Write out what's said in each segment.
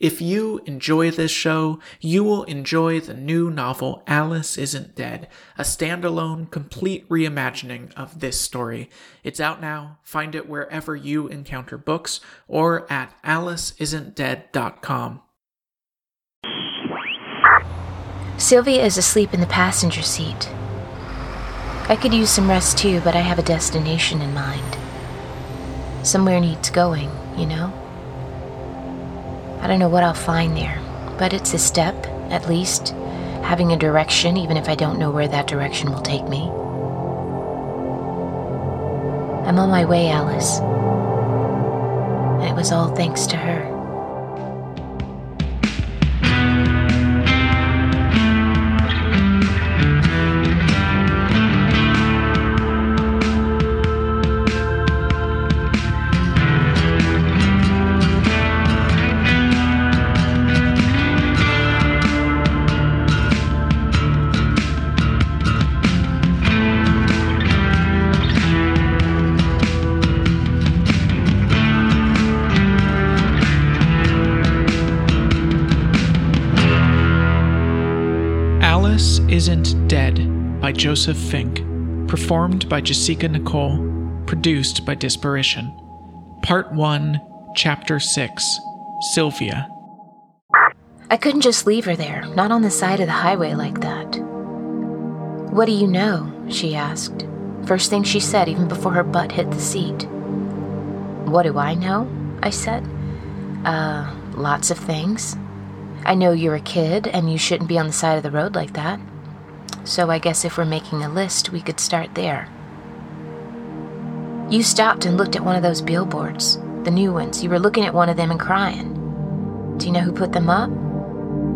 If you enjoy this show, you will enjoy the new novel Alice Isn't Dead, a standalone, complete reimagining of this story. It's out now. Find it wherever you encounter books or at aliceisn'tdead.com. Sylvia is asleep in the passenger seat. I could use some rest too, but I have a destination in mind. Somewhere needs going, you know? I don't know what I'll find there, but it's a step, at least, having a direction, even if I don't know where that direction will take me. I'm on my way, Alice. And it was all thanks to her. Joseph Fink. Performed by Jasika Nicole. Produced by Disparition. Part 1, Chapter 6 Sylvia. I couldn't just leave her there, not on the side of the highway like that. What do you know? she asked. First thing she said, even before her butt hit the seat. What do I know? I said. Uh, lots of things. I know you're a kid and you shouldn't be on the side of the road like that. So I guess if we're making a list, we could start there. You stopped and looked at one of those billboards, the new ones. You were looking at one of them and crying. Do you know who put them up?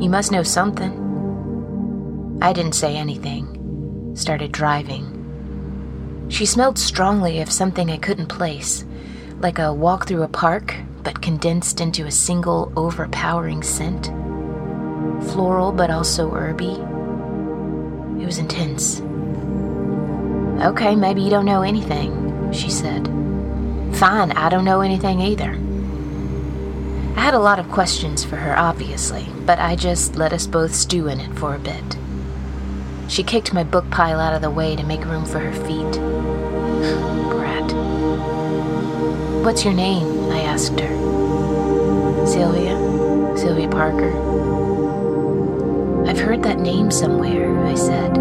You must know something. I didn't say anything. Started driving. She smelled strongly of something I couldn't place, like a walk through a park, but condensed into a single overpowering scent floral but also herby. It was intense. Okay, maybe you don't know anything, she said. Fine, I don't know anything either. I had a lot of questions for her, obviously, but I just let us both stew in it for a bit. She kicked my book pile out of the way to make room for her feet. Brat. What's your name? I asked her. Sylvia? Sylvia Parker. I've heard that name somewhere, I said.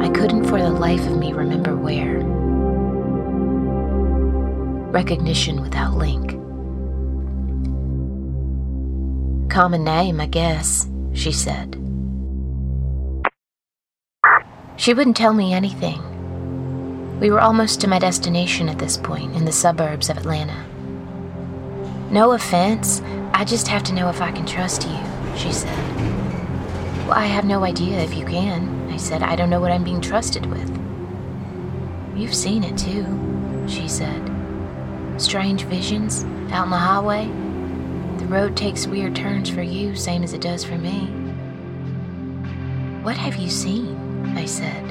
I couldn't for the life of me remember where. Recognition without link. Common name, I guess, she said. She wouldn't tell me anything. We were almost to my destination at this point, in the suburbs of Atlanta. No offense, I just have to know if I can trust you, she said. Well, I have no idea if you can, I said. I don't know what I'm being trusted with. You've seen it too, she said. Strange visions out in the highway. The road takes weird turns for you, same as it does for me. What have you seen? I said.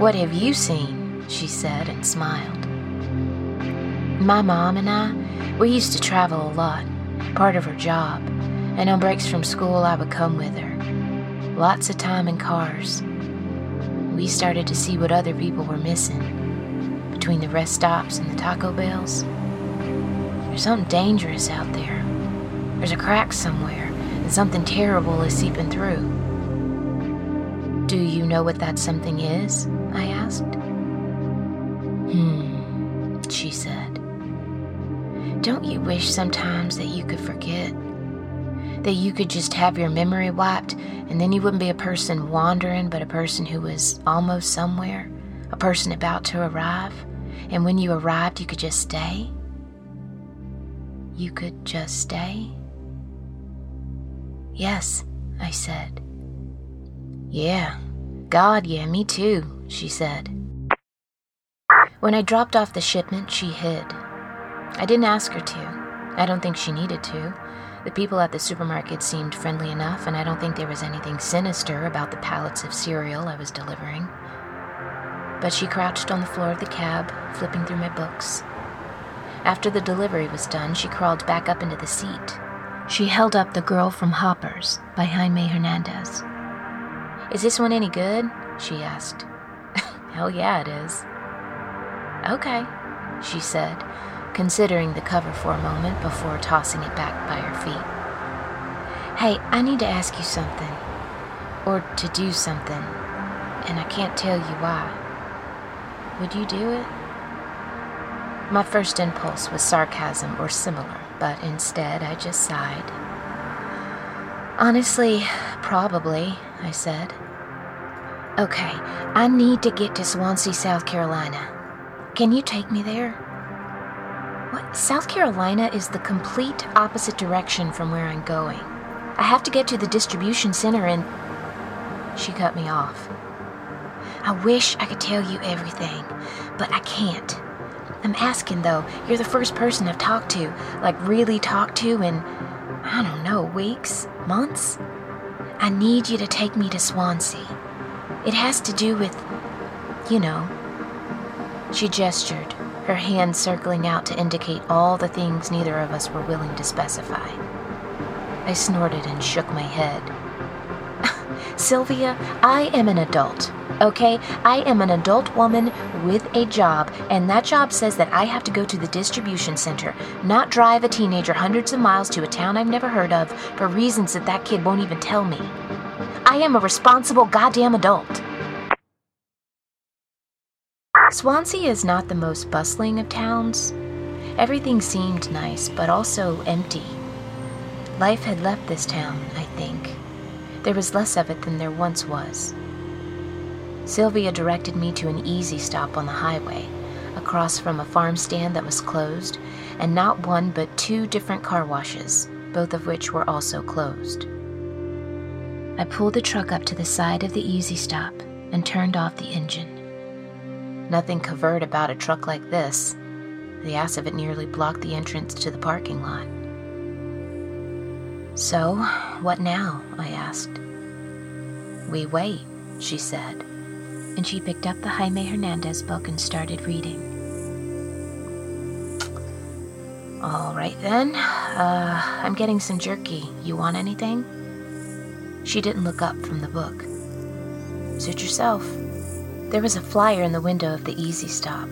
What have you seen? She said and smiled. My mom and I, we used to travel a lot, part of her job, and on breaks from school I would come with her. Lots of time in cars. We started to see what other people were missing between the rest stops and the Taco Bells. There's something dangerous out there. There's a crack somewhere, and something terrible is seeping through. Do you know what that something is? I asked. Hmm, she said. Don't you wish sometimes that you could forget? That you could just have your memory wiped and then you wouldn't be a person wandering, but a person who was almost somewhere, a person about to arrive, and when you arrived, you could just stay? You could just stay? Yes, I said. Yeah, God, yeah, me too, she said. When I dropped off the shipment, she hid. I didn't ask her to. I don't think she needed to. The people at the supermarket seemed friendly enough, and I don't think there was anything sinister about the pallets of cereal I was delivering. But she crouched on the floor of the cab, flipping through my books. After the delivery was done, she crawled back up into the seat, She held up The Girl from Hoppers by Jaime Hernandez. Is this one any good? She asked. Hell yeah, it is. Okay, she said, considering the cover for a moment before tossing it back by her feet. Hey, I need to ask you something. Or to do something. And I can't tell you why. Would you do it? My first impulse was sarcasm or similar, but instead I just sighed. Honestly, probably, I said. Okay, I need to get to Swansea, South Carolina. Can you take me there? South Carolina is the complete opposite direction from where I'm going. I have to get to the distribution center and. She cut me off. I wish I could tell you everything, but I can't. I'm asking though, you're the first person I've talked to, like really talked to in, I don't know, weeks, months? I need you to take me to Swansea. It has to do with, you know. She gestured, her hand circling out to indicate all the things neither of us were willing to specify. I snorted and shook my head. Sylvia, I am an adult okay? I am an adult woman with a job, and that job says that I have to go to the distribution center, not drive a teenager hundreds of miles to a town I've never heard of for reasons that that kid won't even tell me. I am a responsible goddamn adult. Swansea is not the most bustling of towns. Everything seemed nice, but also empty. Life had left this town, I think. There was less of it than there once was. Sylvia directed me to an easy stop on the highway, across from a farm stand that was closed, and not one but two different car washes, both of which were also closed. I pulled the truck up to the side of the easy stop and turned off the engine. Nothing covert about a truck like this. The ass of it nearly blocked the entrance to the parking lot. So, what now? I asked. We wait, she said and she picked up the Jaime Hernandez book and started reading. All right then, uh, I'm getting some jerky. You want anything? She didn't look up from the book. Suit yourself. There was a flyer in the window of the Easy Stop.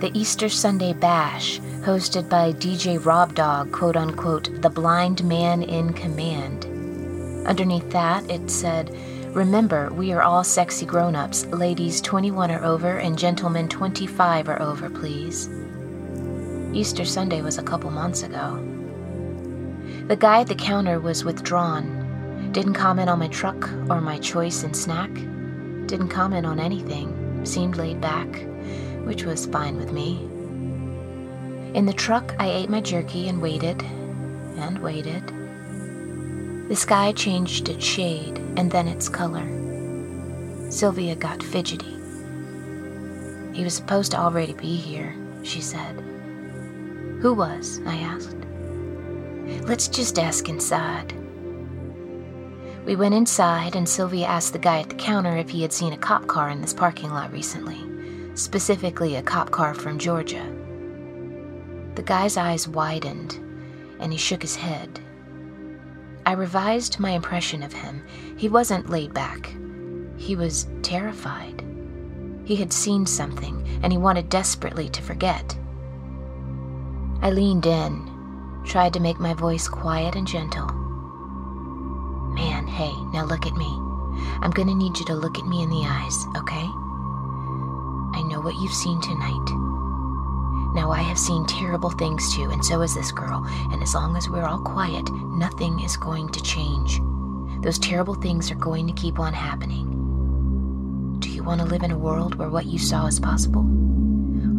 The Easter Sunday Bash, hosted by DJ Rob Dog, quote unquote, the blind man in command. Underneath that, it said, Remember, we are all sexy grown ups. Ladies 21 are over and gentlemen 25 are over, please. Easter Sunday was a couple months ago. The guy at the counter was withdrawn. Didn't comment on my truck or my choice in snack. Didn't comment on anything. Seemed laid back, which was fine with me. In the truck, I ate my jerky and waited and waited. The sky changed its shade and then its color. Sylvia got fidgety. He was supposed to already be here, she said. Who was? I asked. Let's just ask inside. We went inside, and Sylvia asked the guy at the counter if he had seen a cop car in this parking lot recently, specifically a cop car from Georgia. The guy's eyes widened, and he shook his head. I revised my impression of him. He wasn't laid back, he was terrified. He had seen something, and he wanted desperately to forget. I leaned in, tried to make my voice quiet and gentle. Man, hey, now look at me. I'm gonna need you to look at me in the eyes, okay? I know what you've seen tonight. Now, I have seen terrible things too, and so has this girl, and as long as we're all quiet, nothing is going to change. Those terrible things are going to keep on happening. Do you want to live in a world where what you saw is possible?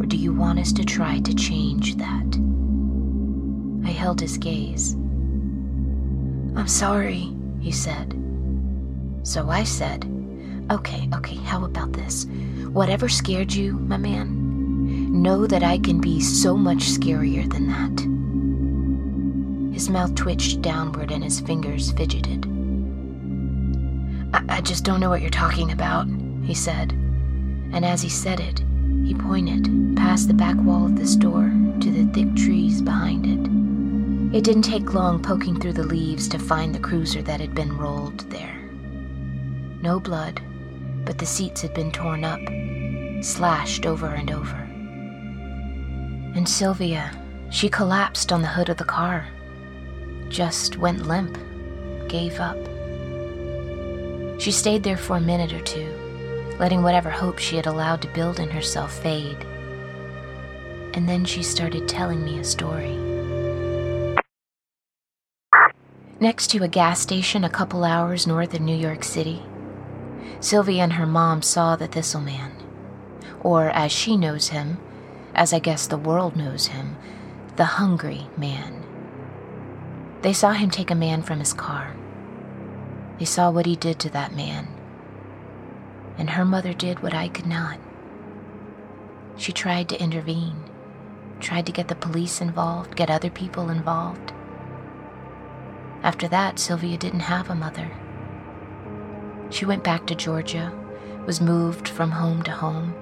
Or do you want us to try to change that? I held his gaze. I'm sorry, he said. So I said, Okay, okay, how about this? Whatever scared you, my man, Know that I can be so much scarier than that. His mouth twitched downward and his fingers fidgeted. I, I just don't know what you're talking about, he said. And as he said it, he pointed past the back wall of the store it. Didn't take long poking through the leaves to find the cruiser that had been rolled there. No blood, but the seats had been torn up, slashed over and over. And Sylvia, she collapsed on the hood of the car. Just went limp, gave up. She stayed there for a minute or two, letting whatever hope she had allowed to build in herself fade. And then she started telling me a story. Next to a gas station a couple hours north of New York City, Sylvia and her mom saw the Thistle Man, or as she knows him, as I guess the world knows him, the Hungry Man. They saw him take a man from his car. They saw what he did to that man. And her mother did what I could not. She tried to intervene, tried to get the police involved, get other people involved. After that, Sylvia didn't have a mother. She went back to Georgia, was moved from home to home.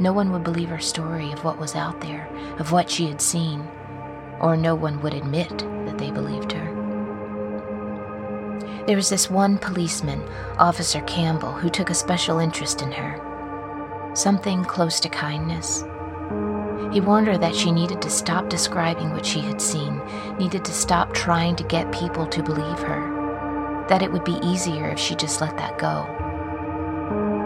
No one would believe her story of what was out there, of what she had seen, or no one would admit that they believed her. There was this one policeman, Officer Campbell, who took a special interest in her. Something close to kindness. He warned her that she needed to stop describing what she had seen, needed to stop trying to get people to believe her, that it would be easier if she just let that go.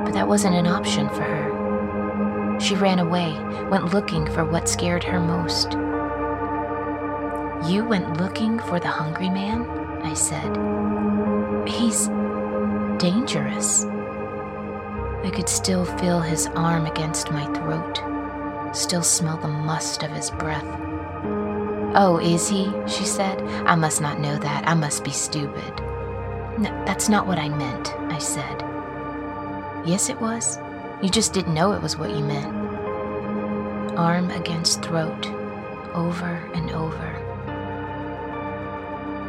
But that wasn't an option for her. She ran away, went looking for what scared her most. You went looking for the hungry man? I said. He's dangerous. I could still feel his arm against my throat still smell the must of his breath. Oh, is he? she said. I must not know that. I must be stupid. No, that's not what I meant, I said. Yes, it was. You just didn't know it was what you meant. Arm against throat, over and over.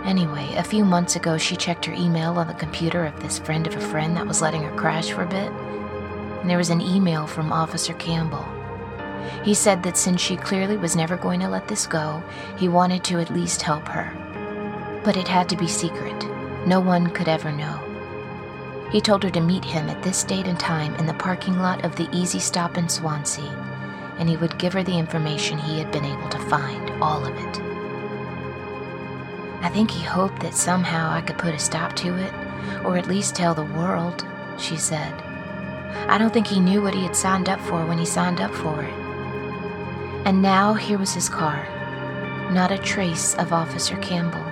Anyway, a few months ago, she checked her email on the computer of this friend of a friend that was letting her crash for a bit. And there was an email from Officer Campbell. He said that since she clearly was never going to let this go, he wanted to at least help her. But it had to be secret. No one could ever know. He told her to meet him at this date and time in the parking lot of the Easy Stop in Swansea, and he would give her the information he had been able to find, all of it. I think he hoped that somehow I could put a stop to it, or at least tell the world, she said. I don't think he knew what he had signed up for when he signed up for it. And now here was his car, not a trace of Officer Campbell.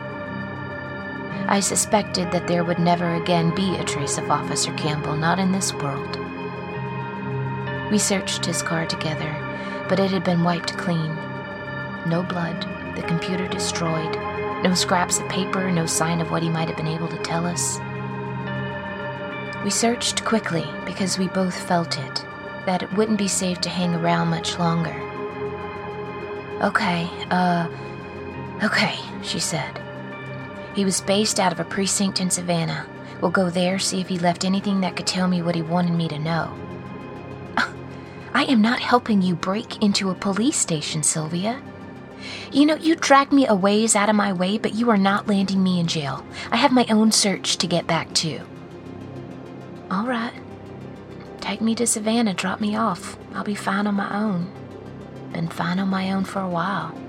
I suspected that there would never again be a trace of Officer Campbell, not in this world. We searched his car together, but it had been wiped clean. No blood, the computer destroyed, no scraps of paper, no sign of what he might have been able to tell us. We searched quickly because we both felt it, that it wouldn't be safe to hang around much longer. Okay, uh, okay, she said. He was based out of a precinct in Savannah. We'll go there, see if he left anything that could tell me what he wanted me to know. I am not helping you break into a police station, Sylvia. You know, you dragged me a ways out of my way, but you are not landing me in jail. I have my own search to get back to. All right. Take me to Savannah, drop me off. I'll be fine on my own been fine on my own for a while.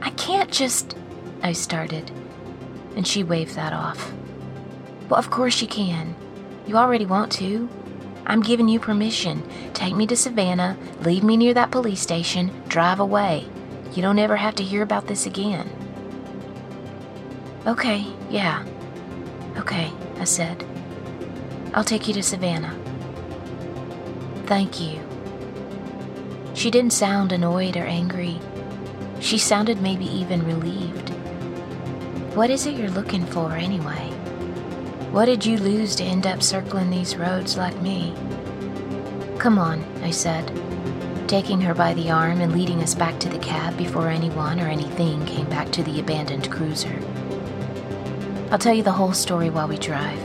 I can't just. I started, and she waved that off. Well, of course you can. You already want to. I'm giving you permission. Take me to Savannah, leave me near that police station, drive away. You don't ever have to hear about this again. Okay, yeah. Okay, I said. I'll take you to Savannah. Thank you. She didn't sound annoyed or angry. She sounded maybe even relieved. What is it you're looking for, anyway? What did you lose to end up circling these roads like me? Come on, I said, taking her by the arm and leading us back to the cab before anyone or anything came back to the abandoned cruiser. I'll tell you the whole story while we drive.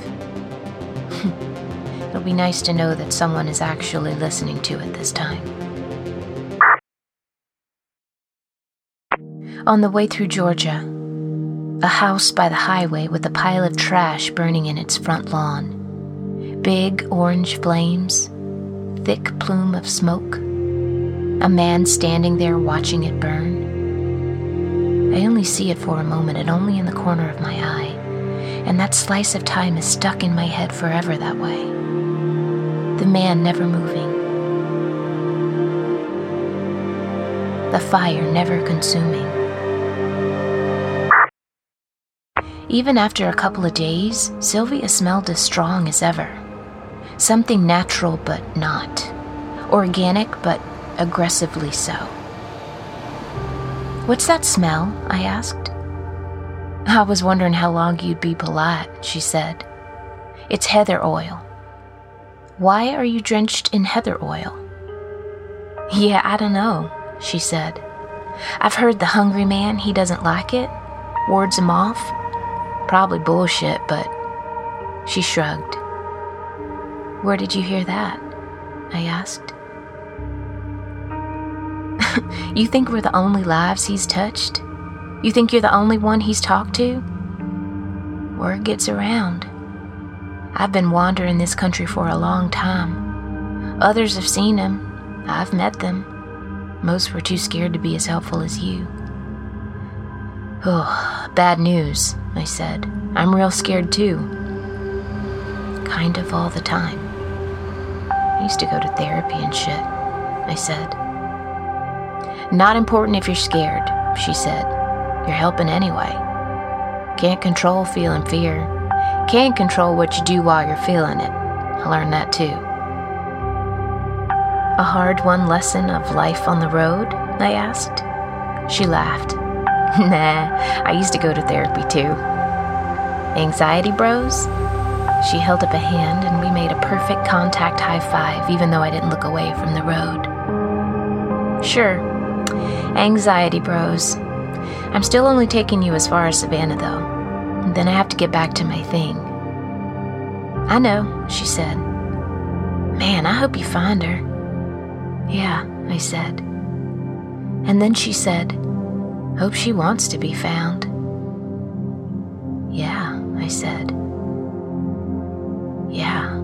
It'll be nice to know that someone is actually listening to it this time. On the way through Georgia, a house by the highway with a pile of trash burning in its front lawn. Big orange flames, thick plume of smoke, a man standing there watching it burn. I only see it for a moment and only in the corner of my eye, and that slice of time is stuck in my head forever that way. The man never moving, the fire never consuming. Even after a couple of days, Sylvia smelled as strong as ever. Something natural but not. Organic but aggressively so. What's that smell? I asked. I was wondering how long you'd be polite, she said. It's heather oil. Why are you drenched in heather oil? Yeah, I don't know, she said. I've heard the hungry man, he doesn't like it, wards him off. Probably bullshit, but she shrugged. Where did you hear that? I asked. you think we're the only lives he's touched? You think you're the only one he's talked to? Word gets around. I've been wandering this country for a long time. Others have seen him. I've met them. Most were too scared to be as helpful as you. Oh, bad news, I said. I'm real scared too. Kind of all the time. I used to go to therapy and shit, I said. Not important if you're scared, she said. You're helping anyway. Can't control feeling fear. Can't control what you do while you're feeling it. I learned that too. A hard won lesson of life on the road? I asked. She laughed. nah, I used to go to therapy too. Anxiety bros? She held up a hand and we made a perfect contact high five, even though I didn't look away from the road. Sure, anxiety bros. I'm still only taking you as far as Savannah, though. Then I have to get back to my thing. I know, she said. Man, I hope you find her. Yeah, I said. And then she said, Hope she wants to be found. Yeah, I said. Yeah.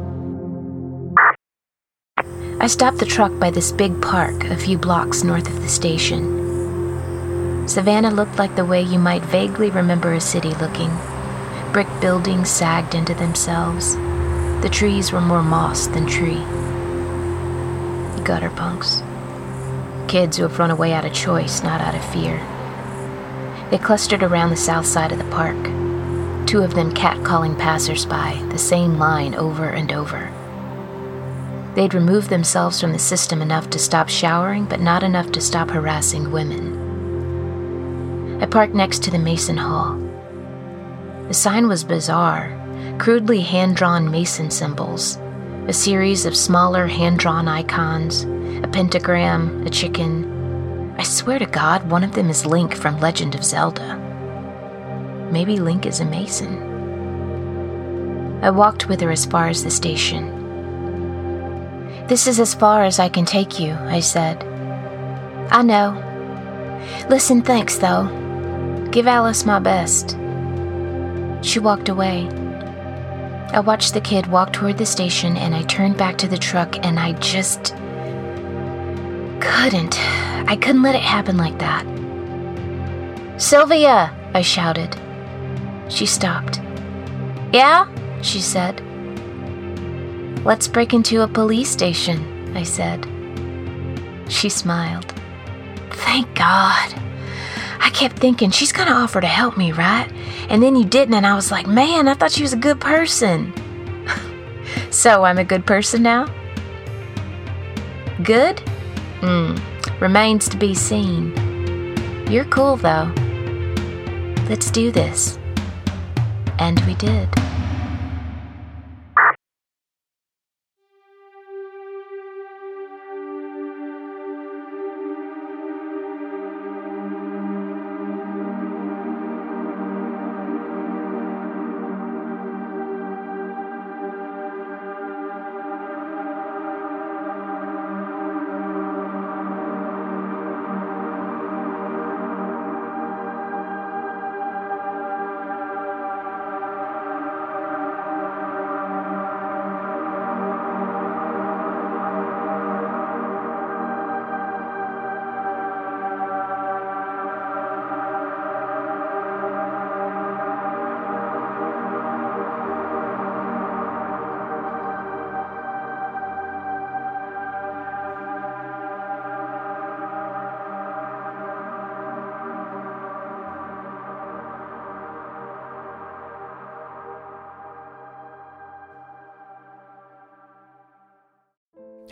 I stopped the truck by this big park a few blocks north of the station. Savannah looked like the way you might vaguely remember a city looking. Brick buildings sagged into themselves. The trees were more moss than tree. Gutter punks. Kids who have run away out of choice, not out of fear. They clustered around the south side of the park, two of them catcalling passersby, the same line over and over. They'd removed themselves from the system enough to stop showering, but not enough to stop harassing women. I parked next to the Mason Hall. The sign was bizarre crudely hand drawn Mason symbols, a series of smaller hand drawn icons, a pentagram, a chicken, I swear to God, one of them is Link from Legend of Zelda. Maybe Link is a mason. I walked with her as far as the station. This is as far as I can take you, I said. I know. Listen, thanks, though. Give Alice my best. She walked away. I watched the kid walk toward the station and I turned back to the truck and I just couldn't. I couldn't let it happen like that. Sylvia! I shouted. She stopped. Yeah? She said. Let's break into a police station, I said. She smiled. Thank God. I kept thinking, she's gonna offer to help me, right? And then you didn't, and I was like, man, I thought she was a good person. so I'm a good person now? Good? Hmm remains to be seen. You're cool, though. Let's do this. And we did.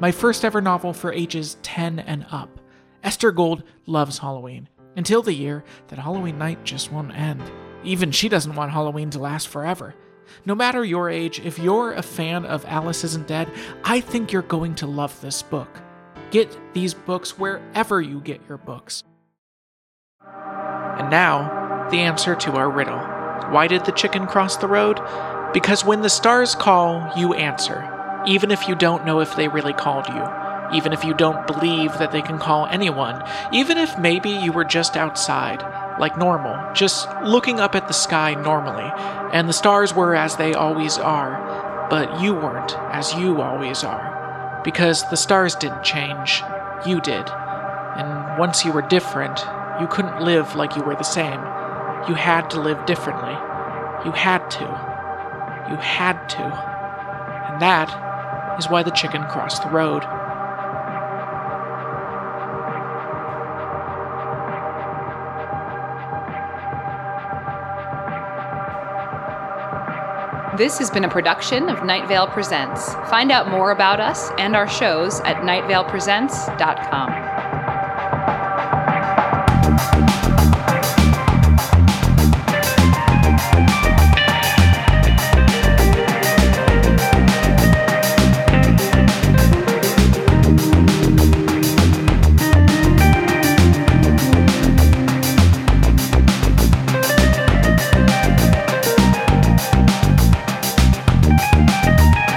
my first ever novel for ages 10 and up. Esther Gold loves Halloween, until the year that Halloween night just won't end. Even she doesn't want Halloween to last forever. No matter your age, if you're a fan of Alice Isn't Dead, I think you're going to love this book. Get these books wherever you get your books. And now, the answer to our riddle. Why did the chicken cross the road? Because when the stars call, you answer even if you don't know if they really called you, even if you don't believe that they can call anyone, even if maybe you were just outside, like normal, just looking up at the sky normally, and the stars were as they always are, but you weren't as you always are. Because the stars didn't change, you did. And once you were different, you couldn't live like you were the same. You had to live differently. You had to. You had to. And that is why the chicken crossed the road. This has been a production of Night Vale Presents. Find out more about us and our shows at nightvalepresents.com. you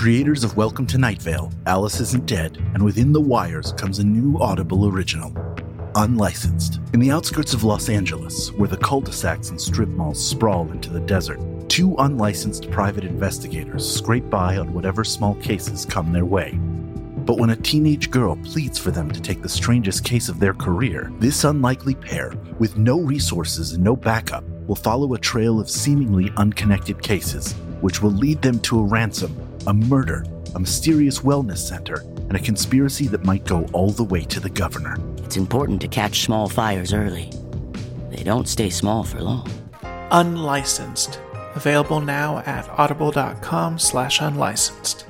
creators of Welcome to Night Vale, Alice Isn't Dead, and Within the Wires comes a new Audible original, Unlicensed. In the outskirts of Los Angeles, where the cul-de-sacs and strip malls sprawl into the desert, two unlicensed private investigators scrape by on whatever small cases come their way. But when a teenage girl pleads for them to take the strangest case of their career, this unlikely pair, with no resources and no backup, will follow a trail of seemingly unconnected cases, which will lead them to a ransom, a murder, a mysterious wellness center, and a conspiracy that might go all the way to the governor. It's important to catch small fires early. They don't stay small for long. Unlicensed. Available now at audible.com slash unlicensed.